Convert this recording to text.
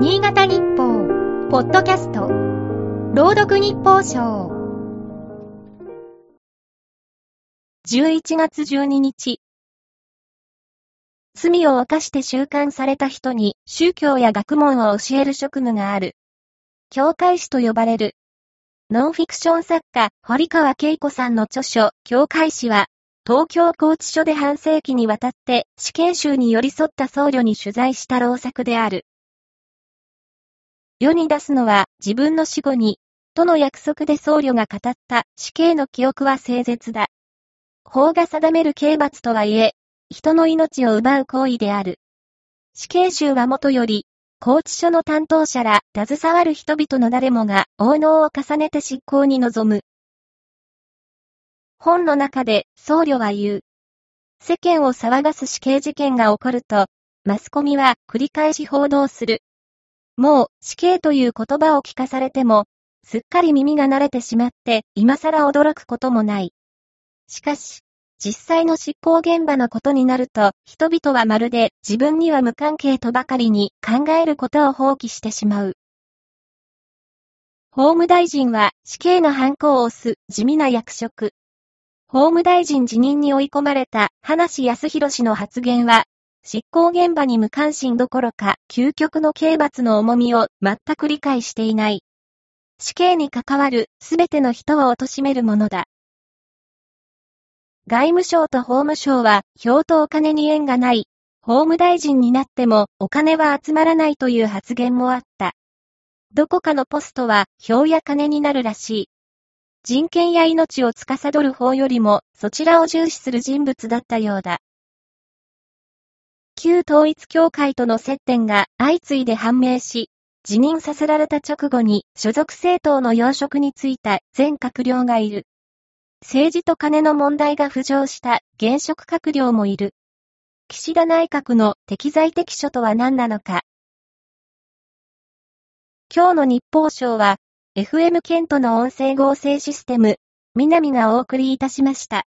新潟日報、ポッドキャスト、朗読日報賞。11月12日。罪を犯して収監された人に宗教や学問を教える職務がある。教会士と呼ばれる。ノンフィクション作家、堀川恵子さんの著書、教会士は、東京拘置所で半世紀にわたって死刑囚に寄り添った僧侶に取材した老作である。世に出すのは自分の死後に、との約束で僧侶が語った死刑の記憶は誠実だ。法が定める刑罰とはいえ、人の命を奪う行為である。死刑囚はもとより、拘置所の担当者ら、携わる人々の誰もが、応能を重ねて執行に臨む。本の中で、僧侶は言う。世間を騒がす死刑事件が起こると、マスコミは繰り返し報道する。もう死刑という言葉を聞かされても、すっかり耳が慣れてしまって、今更驚くこともない。しかし、実際の執行現場のことになると、人々はまるで自分には無関係とばかりに考えることを放棄してしまう。法務大臣は死刑のハンコを押す地味な役職。法務大臣辞任に追い込まれた話康弘氏の発言は、執行現場に無関心どころか、究極の刑罰の重みを全く理解していない。死刑に関わるすべての人を貶めるものだ。外務省と法務省は、票とお金に縁がない。法務大臣になってもお金は集まらないという発言もあった。どこかのポストは票や金になるらしい。人権や命を司る法よりもそちらを重視する人物だったようだ。旧統一協会との接点が相次いで判明し、辞任させられた直後に所属政党の要職に就いた全閣僚がいる。政治と金の問題が浮上した現職閣僚もいる。岸田内閣の適材適所とは何なのか。今日の日報賞は、FM ケントの音声合成システム、南がお送りいたしました。